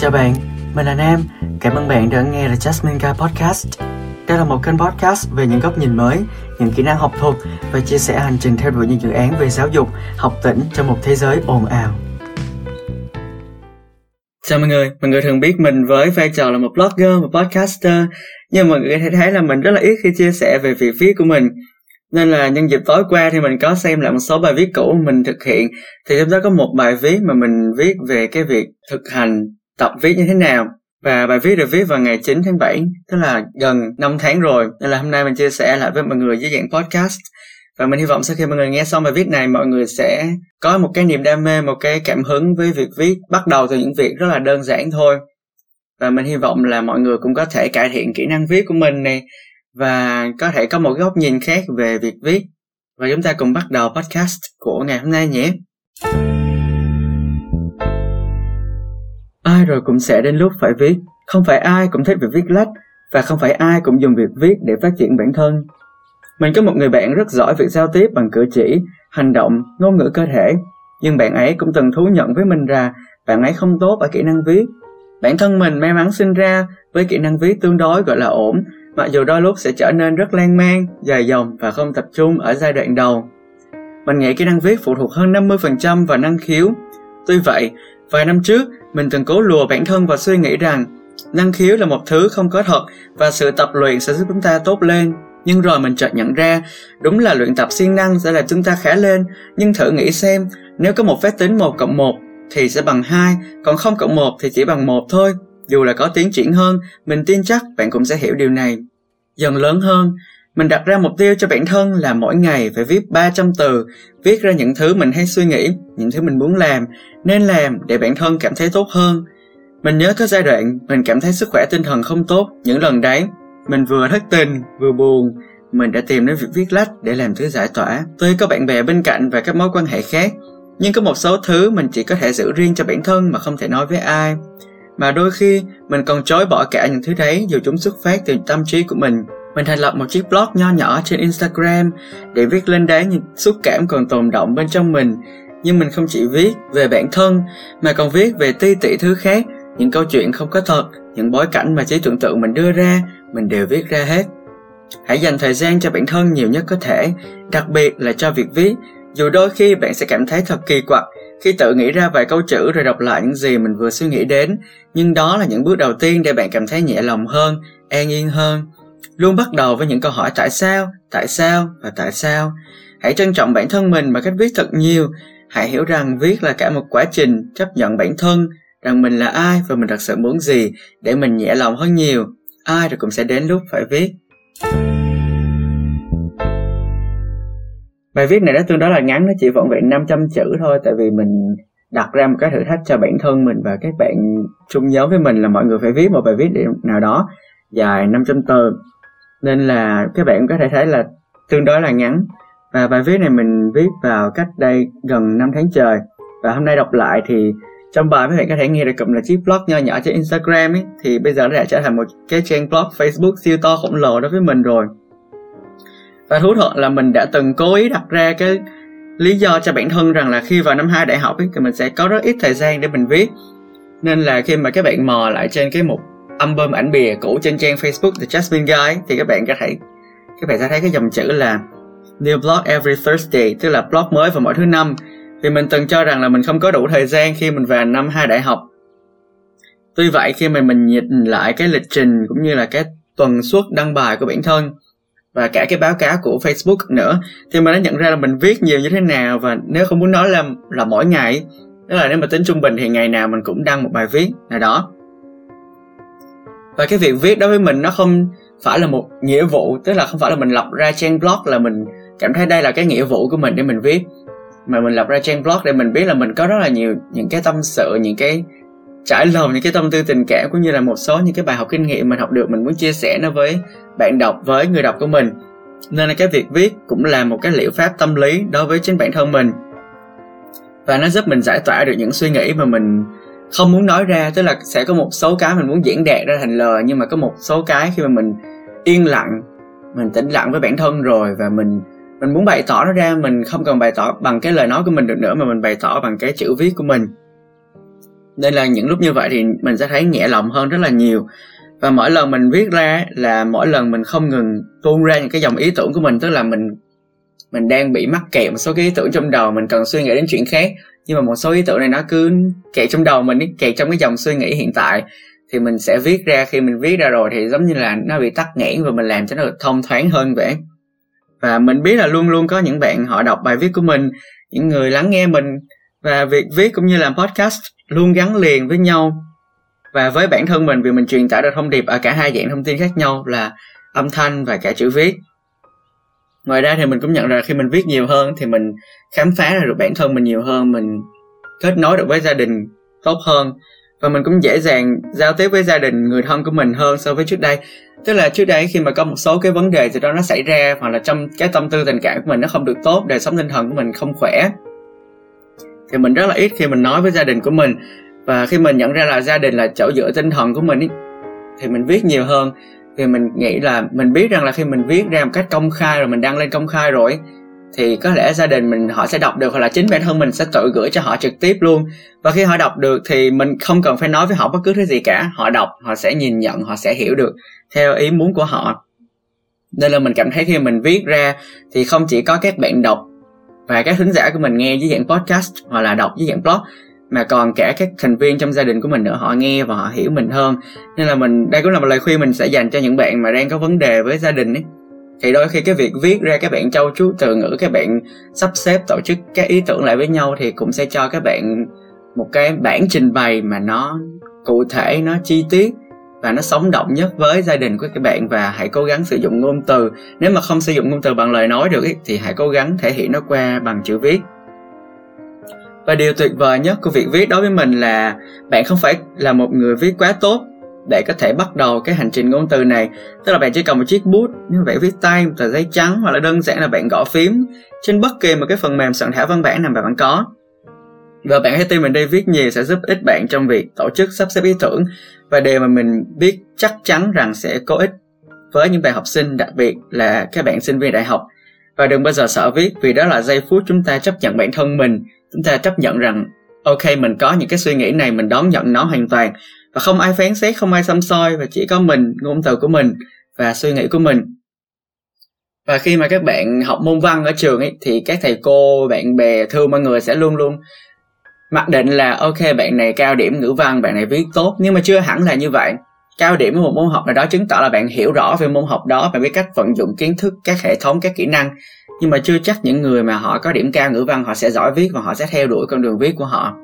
Chào bạn, mình là Nam. Cảm ơn bạn đã nghe The Jasmine Guy Podcast. Đây là một kênh podcast về những góc nhìn mới, những kỹ năng học thuật và chia sẻ hành trình theo đuổi những dự án về giáo dục, học tỉnh trong một thế giới ồn ào. Chào mọi người, mọi người thường biết mình với vai trò là một blogger, một podcaster Nhưng mọi người có thể thấy là mình rất là ít khi chia sẻ về việc viết của mình nên là nhân dịp tối qua thì mình có xem lại một số bài viết cũ mình thực hiện thì trong đó có một bài viết mà mình viết về cái việc thực hành tập viết như thế nào. Và bài viết được viết vào ngày 9 tháng 7 tức là gần 5 tháng rồi. Nên là hôm nay mình chia sẻ lại với mọi người dưới dạng podcast. Và mình hy vọng sau khi mọi người nghe xong bài viết này, mọi người sẽ có một cái niềm đam mê, một cái cảm hứng với việc viết bắt đầu từ những việc rất là đơn giản thôi. Và mình hy vọng là mọi người cũng có thể cải thiện kỹ năng viết của mình này và có thể có một góc nhìn khác về việc viết. Và chúng ta cùng bắt đầu podcast của ngày hôm nay nhé. Ai rồi cũng sẽ đến lúc phải viết không phải ai cũng thích việc viết lách và không phải ai cũng dùng việc viết để phát triển bản thân mình có một người bạn rất giỏi việc giao tiếp bằng cử chỉ hành động ngôn ngữ cơ thể nhưng bạn ấy cũng từng thú nhận với mình rằng bạn ấy không tốt ở kỹ năng viết bản thân mình may mắn sinh ra với kỹ năng viết tương đối gọi là ổn mặc dù đôi lúc sẽ trở nên rất lan man, dài dòng và không tập trung ở giai đoạn đầu. Mình nghĩ kỹ năng viết phụ thuộc hơn 50% vào năng khiếu. Tuy vậy, vài năm trước, mình từng cố lùa bản thân và suy nghĩ rằng năng khiếu là một thứ không có thật và sự tập luyện sẽ giúp chúng ta tốt lên. Nhưng rồi mình chợt nhận ra, đúng là luyện tập siêng năng sẽ làm chúng ta khá lên, nhưng thử nghĩ xem, nếu có một phép tính 1 cộng 1 thì sẽ bằng 2, còn 0 cộng 1 thì chỉ bằng 1 thôi. Dù là có tiến triển hơn, mình tin chắc bạn cũng sẽ hiểu điều này. Dần lớn hơn, mình đặt ra mục tiêu cho bản thân là mỗi ngày phải viết 300 từ, viết ra những thứ mình hay suy nghĩ, những thứ mình muốn làm, nên làm để bản thân cảm thấy tốt hơn. Mình nhớ có giai đoạn mình cảm thấy sức khỏe tinh thần không tốt, những lần đấy mình vừa thất tình, vừa buồn, mình đã tìm đến việc viết lách để làm thứ giải tỏa. Tuy có bạn bè bên cạnh và các mối quan hệ khác, nhưng có một số thứ mình chỉ có thể giữ riêng cho bản thân mà không thể nói với ai mà đôi khi mình còn chối bỏ cả những thứ đấy dù chúng xuất phát từ tâm trí của mình mình thành lập một chiếc blog nho nhỏ trên Instagram để viết lên đấy những xúc cảm còn tồn động bên trong mình. Nhưng mình không chỉ viết về bản thân, mà còn viết về ti tỷ thứ khác, những câu chuyện không có thật, những bối cảnh mà trí tưởng tượng mình đưa ra, mình đều viết ra hết. Hãy dành thời gian cho bản thân nhiều nhất có thể, đặc biệt là cho việc viết, dù đôi khi bạn sẽ cảm thấy thật kỳ quặc khi tự nghĩ ra vài câu chữ rồi đọc lại những gì mình vừa suy nghĩ đến, nhưng đó là những bước đầu tiên để bạn cảm thấy nhẹ lòng hơn, an yên hơn luôn bắt đầu với những câu hỏi tại sao tại sao và tại sao. Hãy trân trọng bản thân mình bằng cách viết thật nhiều. Hãy hiểu rằng viết là cả một quá trình chấp nhận bản thân, rằng mình là ai và mình thật sự muốn gì để mình nhẹ lòng hơn nhiều. Ai rồi cũng sẽ đến lúc phải viết. Bài viết này nó tương đối là ngắn, nó chỉ vỏn vẹn 500 chữ thôi, tại vì mình đặt ra một cái thử thách cho bản thân mình và các bạn chung nhóm với mình là mọi người phải viết một bài viết để nào đó dài 500 từ nên là các bạn có thể thấy là tương đối là ngắn. Và bài viết này mình viết vào cách đây gần 5 tháng trời. Và hôm nay đọc lại thì trong bài các bạn có thể nghe được cụm là chiếc blog nho nhỏ trên Instagram ấy. Thì bây giờ nó đã trở thành một cái trang blog Facebook siêu to khổng lồ đối với mình rồi. Và thú thật là mình đã từng cố ý đặt ra cái lý do cho bản thân rằng là khi vào năm 2 đại học ấy, thì mình sẽ có rất ít thời gian để mình viết. Nên là khi mà các bạn mò lại trên cái mục album ảnh bìa cũ trên trang Facebook The Jasmine Guy, thì các bạn có thể, các bạn sẽ thấy cái dòng chữ là New blog every Thursday, tức là blog mới vào mỗi thứ năm. Thì mình từng cho rằng là mình không có đủ thời gian khi mình vào năm hai đại học. Tuy vậy, khi mà mình nhìn lại cái lịch trình cũng như là cái tuần suất đăng bài của bản thân và cả cái báo cáo của Facebook nữa, thì mình đã nhận ra là mình viết nhiều như thế nào và nếu không muốn nói là là mỗi ngày, tức là nếu mà tính trung bình thì ngày nào mình cũng đăng một bài viết nào đó và cái việc viết đối với mình nó không phải là một nghĩa vụ, tức là không phải là mình lập ra trang blog là mình cảm thấy đây là cái nghĩa vụ của mình để mình viết. Mà mình lập ra trang blog để mình biết là mình có rất là nhiều những cái tâm sự, những cái trải lòng, những cái tâm tư tình cảm, cũng như là một số những cái bài học kinh nghiệm mình học được, mình muốn chia sẻ nó với bạn đọc, với người đọc của mình. Nên là cái việc viết cũng là một cái liệu pháp tâm lý đối với chính bản thân mình. Và nó giúp mình giải tỏa được những suy nghĩ mà mình không muốn nói ra, tức là sẽ có một số cái mình muốn diễn đạt ra thành lời, nhưng mà có một số cái khi mà mình yên lặng, mình tĩnh lặng với bản thân rồi và mình mình muốn bày tỏ nó ra, mình không cần bày tỏ bằng cái lời nói của mình được nữa mà mình bày tỏ bằng cái chữ viết của mình. Nên là những lúc như vậy thì mình sẽ thấy nhẹ lòng hơn rất là nhiều. Và mỗi lần mình viết ra là mỗi lần mình không ngừng tuôn ra những cái dòng ý tưởng của mình, tức là mình mình đang bị mắc kẹt một số cái ý tưởng trong đầu, mình cần suy nghĩ đến chuyện khác nhưng mà một số ý tưởng này nó cứ kẹt trong đầu mình kẹt trong cái dòng suy nghĩ hiện tại. Thì mình sẽ viết ra, khi mình viết ra rồi thì giống như là nó bị tắc nghẽn và mình làm cho nó được thông thoáng hơn vậy. Và mình biết là luôn luôn có những bạn họ đọc bài viết của mình, những người lắng nghe mình. Và việc viết cũng như làm podcast luôn gắn liền với nhau. Và với bản thân mình, vì mình truyền tải được thông điệp ở cả hai dạng thông tin khác nhau là âm thanh và cả chữ viết ngoài ra thì mình cũng nhận ra khi mình viết nhiều hơn thì mình khám phá ra được bản thân mình nhiều hơn mình kết nối được với gia đình tốt hơn. Và mình cũng dễ dàng giao tiếp với gia đình người thân của mình hơn so với trước đây. Tức là trước đây khi mà có một số cái vấn đề gì đó nó xảy ra hoặc là trong cái tâm tư tình cảm của mình nó không được tốt đời sống tinh thần của mình không khỏe thì mình rất là ít khi mình nói với gia đình của mình. Và khi mình nhận ra là gia đình là chỗ dựa tinh thần của mình ý, thì mình viết nhiều hơn thì mình nghĩ là mình biết rằng là khi mình viết ra một cách công khai rồi mình đăng lên công khai rồi, thì có lẽ gia đình mình họ sẽ đọc được hoặc là chính bản thân mình sẽ tự gửi cho họ trực tiếp luôn. Và khi họ đọc được thì mình không cần phải nói với họ bất cứ thứ gì cả. Họ đọc, họ sẽ nhìn nhận, họ sẽ hiểu được theo ý muốn của họ. Nên là mình cảm thấy khi mình viết ra thì không chỉ có các bạn đọc và các thính giả của mình nghe dưới dạng podcast hoặc là đọc dưới dạng blog mà còn cả các thành viên trong gia đình của mình nữa họ nghe và họ hiểu mình hơn. Nên là mình đây cũng là một lời khuyên mình sẽ dành cho những bạn mà đang có vấn đề với gia đình ấy. Thì đôi khi cái việc viết ra các bạn trau chuốt từ ngữ các bạn sắp xếp tổ chức các ý tưởng lại với nhau thì cũng sẽ cho các bạn một cái bản trình bày mà nó cụ thể nó chi tiết và nó sống động nhất với gia đình của các bạn. Và hãy cố gắng sử dụng ngôn từ. Nếu mà không sử dụng ngôn từ bằng lời nói được ý, thì hãy cố gắng thể hiện nó qua bằng chữ viết và điều tuyệt vời nhất của việc viết đối với mình là bạn không phải là một người viết quá tốt để có thể bắt đầu cái hành trình ngôn từ này. Tức là bạn chỉ cần một chiếc bút như vậy viết tay một tờ giấy trắng hoặc là đơn giản là bạn gõ phím trên bất kỳ một cái phần mềm soạn thảo văn bản nào mà bạn có. Và bạn hãy tin mình đây viết nhiều sẽ giúp ích bạn trong việc tổ chức sắp xếp ý tưởng và điều mà mình biết chắc chắn rằng sẽ có ích với những bạn học sinh, đặc biệt là các bạn sinh viên đại học. Và đừng bao giờ sợ viết vì đó là giây phút chúng ta chấp nhận bản thân mình chúng ta chấp nhận rằng, ok, mình có những cái suy nghĩ này, mình đón nhận nó hoàn toàn. Và không ai phán xét, không ai xăm soi, và chỉ có mình, ngôn từ của mình và suy nghĩ của mình. Và khi mà các bạn học môn văn ở trường ấy, thì các thầy cô, bạn bè thương mọi người sẽ luôn luôn mặc định là, ok, bạn này cao điểm ngữ văn, bạn này viết tốt. Nhưng mà chưa hẳn là như vậy. Cao điểm của một môn học nào đó chứng tỏ là bạn hiểu rõ về môn học đó bạn biết cách vận dụng kiến thức, các hệ thống, các kỹ năng nhưng mà chưa chắc những người mà họ có điểm cao ngữ văn, họ sẽ giỏi viết và họ sẽ theo đuổi con đường viết của họ.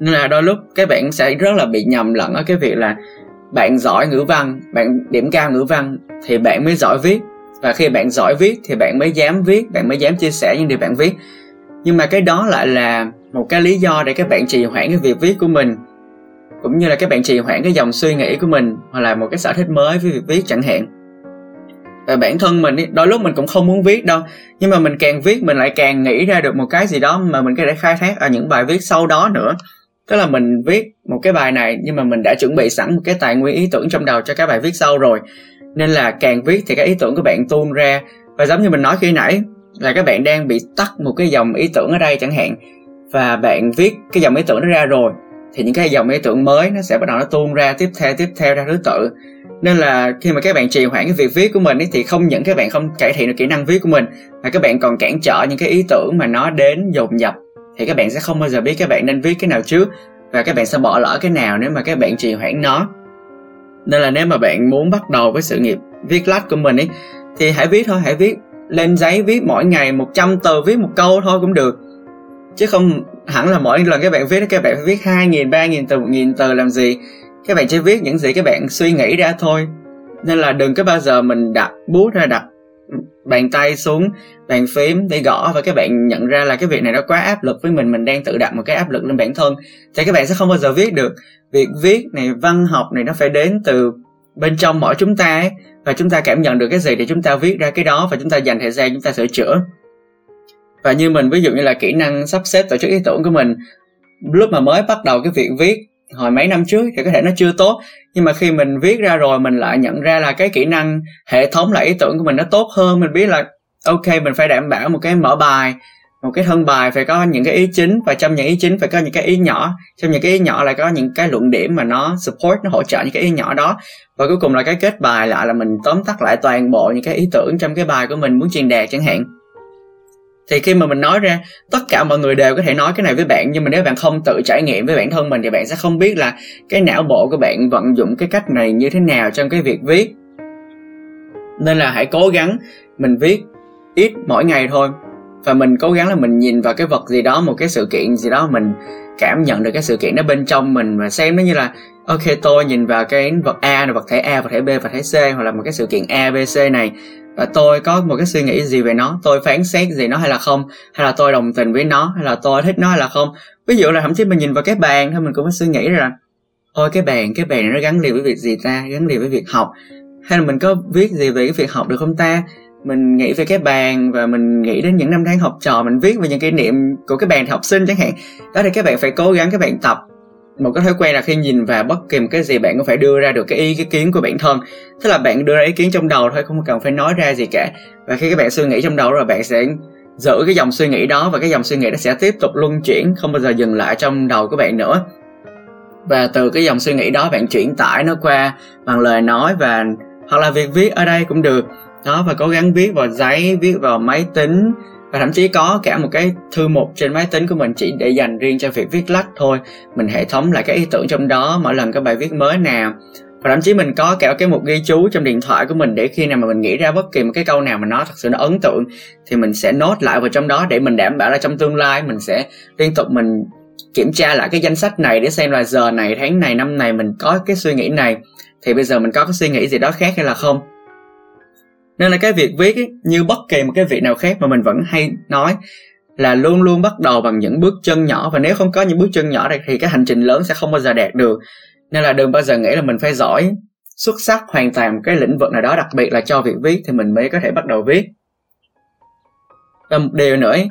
Nên là đôi lúc các bạn sẽ rất là bị nhầm lẫn ở cái việc là bạn giỏi ngữ văn, bạn điểm cao ngữ văn thì bạn mới giỏi viết. Và khi bạn giỏi viết thì bạn mới dám viết, bạn mới dám chia sẻ những điều bạn viết. Nhưng mà cái đó lại là một cái lý do để các bạn trì hoãn cái việc viết của mình. Cũng như là các bạn trì hoãn cái dòng suy nghĩ của mình, hoặc là một cái sở thích mới với việc viết chẳng hạn bản thân mình đôi lúc mình cũng không muốn viết đâu. Nhưng mà mình càng viết, mình lại càng nghĩ ra được một cái gì đó mà mình có thể khai thác ở những bài viết sau đó nữa. Tức là mình viết một cái bài này, nhưng mà mình đã chuẩn bị sẵn một cái tài nguyên ý tưởng trong đầu cho các bài viết sau rồi. Nên là càng viết thì cái ý tưởng của bạn tuôn ra. Và giống như mình nói khi nãy, là các bạn đang bị tắt một cái dòng ý tưởng ở đây chẳng hạn. Và bạn viết cái dòng ý tưởng đó ra rồi thì những cái dòng ý tưởng mới nó sẽ bắt đầu nó tuôn ra tiếp theo tiếp theo ra thứ tự. Nên là khi mà các bạn trì hoãn cái việc viết của mình ấy, thì không những các bạn không cải thiện được kỹ năng viết của mình mà các bạn còn cản trở những cái ý tưởng mà nó đến dồn dập. Thì các bạn sẽ không bao giờ biết các bạn nên viết cái nào trước và các bạn sẽ bỏ lỡ cái nào nếu mà các bạn trì hoãn nó. Nên là nếu mà bạn muốn bắt đầu với sự nghiệp viết lách của mình ấy thì hãy viết thôi hãy viết lên giấy viết mỗi ngày 100 từ viết một câu thôi cũng được. Chứ không hẳn là mỗi lần các bạn viết các bạn phải viết hai nghìn, ba nghìn từ, một nghìn từ làm gì? Các bạn chỉ viết những gì các bạn suy nghĩ ra thôi. Nên là đừng có bao giờ mình đặt bút ra đặt bàn tay xuống, bàn phím để gõ và các bạn nhận ra là cái việc này nó quá áp lực với mình mình đang tự đặt một cái áp lực lên bản thân. Thì các bạn sẽ không bao giờ viết được. Việc viết này, văn học này nó phải đến từ bên trong mỗi chúng ta ấy, và chúng ta cảm nhận được cái gì thì chúng ta viết ra cái đó và chúng ta dành thời gian chúng ta sửa chữa và như mình, ví dụ như là kỹ năng sắp xếp tổ chức ý tưởng của mình, lúc mà mới bắt đầu cái việc viết hồi mấy năm trước thì có thể nó chưa tốt, nhưng mà khi mình viết ra rồi mình lại nhận ra là cái kỹ năng hệ thống lại ý tưởng của mình nó tốt hơn. Mình biết là, ok, mình phải đảm bảo một cái mở bài, một cái thân bài phải có những cái ý chính và trong những ý chính phải có những cái ý nhỏ, trong những cái ý nhỏ lại có những cái luận điểm mà nó support, nó hỗ trợ những cái ý nhỏ đó. Và cuối cùng là cái kết bài lại là mình tóm tắt lại toàn bộ những cái ý tưởng trong cái bài của mình muốn truyền đạt chẳng hạn thì khi mà mình nói ra, tất cả mọi người đều có thể nói cái này với bạn, nhưng mà nếu bạn không tự trải nghiệm với bản thân mình thì bạn sẽ không biết là cái não bộ của bạn vận dụng cái cách này như thế nào trong cái việc viết. Nên là hãy cố gắng mình viết ít mỗi ngày thôi. Và mình cố gắng là mình nhìn vào cái vật gì đó, một cái sự kiện gì đó, mình cảm nhận được cái sự kiện đó bên trong mình và xem nó như là, ok, tôi nhìn vào cái vật a là vật thể a, vật thể b, vật thể c, hoặc là một cái sự kiện a, b, c này và tôi có một cái suy nghĩ gì về nó? Tôi phán xét gì nó hay là không? Hay là tôi đồng tình với nó? Hay là tôi thích nó hay là không? Ví dụ là thậm chí mình nhìn vào cái bàn thôi, mình cũng có suy nghĩ rằng ôi, cái bàn cái bàn nó gắn liền với việc gì ta? Gắn liền với việc học. Hay là mình có viết gì về cái việc học được không ta? Mình nghĩ về cái bàn và mình nghĩ đến những năm tháng học trò, mình viết về những kỷ niệm của cái bàn học sinh chẳng hạn. Đó thì các bạn phải cố gắng các bạn tập một cái thói quen là khi nhìn vào bất kỳ một cái gì, bạn cũng phải đưa ra được cái ý cái kiến của bản thân. Tức là bạn đưa ra ý kiến trong đầu thôi, không cần phải nói ra gì cả. Và khi các bạn suy nghĩ trong đầu rồi, bạn sẽ giữ cái dòng suy nghĩ đó và cái dòng suy nghĩ đó sẽ tiếp tục luân chuyển, không bao giờ dừng lại trong đầu của bạn nữa. Và từ cái dòng suy nghĩ đó, bạn chuyển tải nó qua bằng lời nói và, hoặc là việc viết ở đây cũng được. Đó, và cố gắng viết vào giấy, viết vào máy tính và thậm chí có cả một cái thư mục trên máy tính của mình chỉ để dành riêng cho việc viết lách thôi. Mình hệ thống lại cái ý tưởng trong đó, mỗi lần có bài viết mới nào. Và thậm chí mình có cả cái mục ghi chú trong điện thoại của mình để khi nào mà mình nghĩ ra bất kỳ một cái câu nào mà nó thật sự nó ấn tượng, thì mình sẽ nốt lại vào trong đó để mình đảm bảo là trong tương lai mình sẽ liên tục mình kiểm tra lại cái danh sách này để xem là giờ này, tháng này, năm này mình có cái suy nghĩ này. Thì bây giờ mình có cái suy nghĩ gì đó khác hay là không? Nên là cái việc viết ấy, như bất kỳ một cái việc nào khác mà mình vẫn hay nói là luôn luôn bắt đầu bằng những bước chân nhỏ. Và nếu không có những bước chân nhỏ này thì cái hành trình lớn sẽ không bao giờ đạt được. Nên là đừng bao giờ nghĩ là mình phải giỏi xuất sắc hoàn toàn cái lĩnh vực nào đó đặc biệt là cho việc viết thì mình mới có thể bắt đầu viết. Và một điều nữa ấy,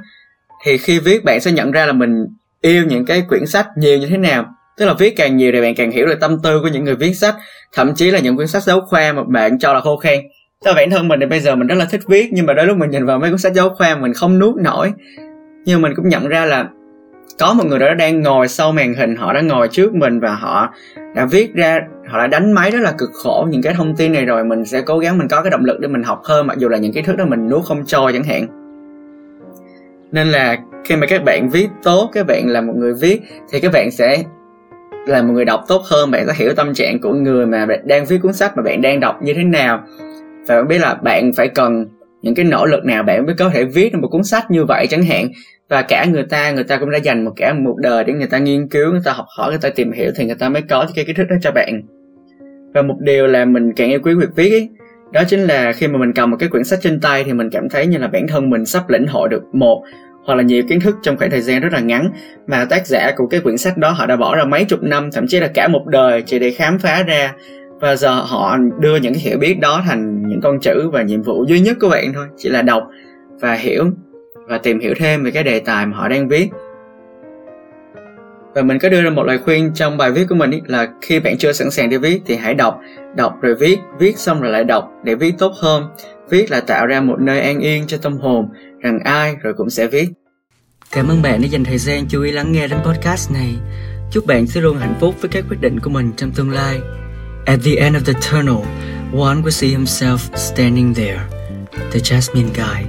thì khi viết bạn sẽ nhận ra là mình yêu những cái quyển sách nhiều như thế nào. Tức là viết càng nhiều thì bạn càng hiểu được tâm tư của những người viết sách thậm chí là những quyển sách giáo khoa mà bạn cho là khô khan cho bản thân mình thì bây giờ mình rất là thích viết, nhưng mà đôi lúc mình nhìn vào mấy cuốn sách giáo khoa mình không nuốt nổi. Nhưng mình cũng nhận ra là có một người đó đang ngồi sau màn hình, họ đã ngồi trước mình và họ đã viết ra, họ đã đánh máy rất là cực khổ những cái thông tin này rồi, mình sẽ cố gắng mình có cái động lực để mình học hơn, mặc dù là những kiến thức đó mình nuốt không trôi chẳng hạn. Nên là khi mà các bạn viết tốt, các bạn là một người viết, thì các bạn sẽ là một người đọc tốt hơn, bạn có hiểu tâm trạng của người mà đang viết cuốn sách mà bạn đang đọc như thế nào và bạn biết là bạn phải cần những cái nỗ lực nào bạn mới có thể viết được một cuốn sách như vậy chẳng hạn. Và cả người ta người ta cũng đã dành một cả một đời để người ta nghiên cứu người ta học hỏi người ta tìm hiểu thì người ta mới có cái kiến thức đó cho bạn. Và một điều là mình càng yêu quý việc viết ấy, đó chính là khi mà mình cầm một cái quyển sách trên tay thì mình cảm thấy như là bản thân mình sắp lĩnh hội được một hoặc là nhiều kiến thức trong khoảng thời gian rất là ngắn. Mà tác giả của cái quyển sách đó họ đã bỏ ra mấy chục năm thậm chí là cả một đời chỉ để khám phá ra và giờ họ đưa những cái hiểu biết đó thành những con chữ và nhiệm vụ duy nhất của bạn thôi chỉ là đọc và hiểu và tìm hiểu thêm về cái đề tài mà họ đang viết. Và mình có đưa ra một lời khuyên trong bài viết của mình ý, là khi bạn chưa sẵn sàng để viết thì hãy đọc đọc rồi viết. Viết xong rồi lại đọc để viết tốt hơn. Viết là tạo ra một nơi an yên cho tâm hồn rằng ai rồi cũng sẽ viết. Cảm ơn bạn đã dành thời gian chú ý lắng nghe đến podcast này. Chúc bạn sẽ luôn hạnh phúc với các quyết định của mình trong tương lai. At the end of the tunnel, one will see himself standing there, the Jasmine guy.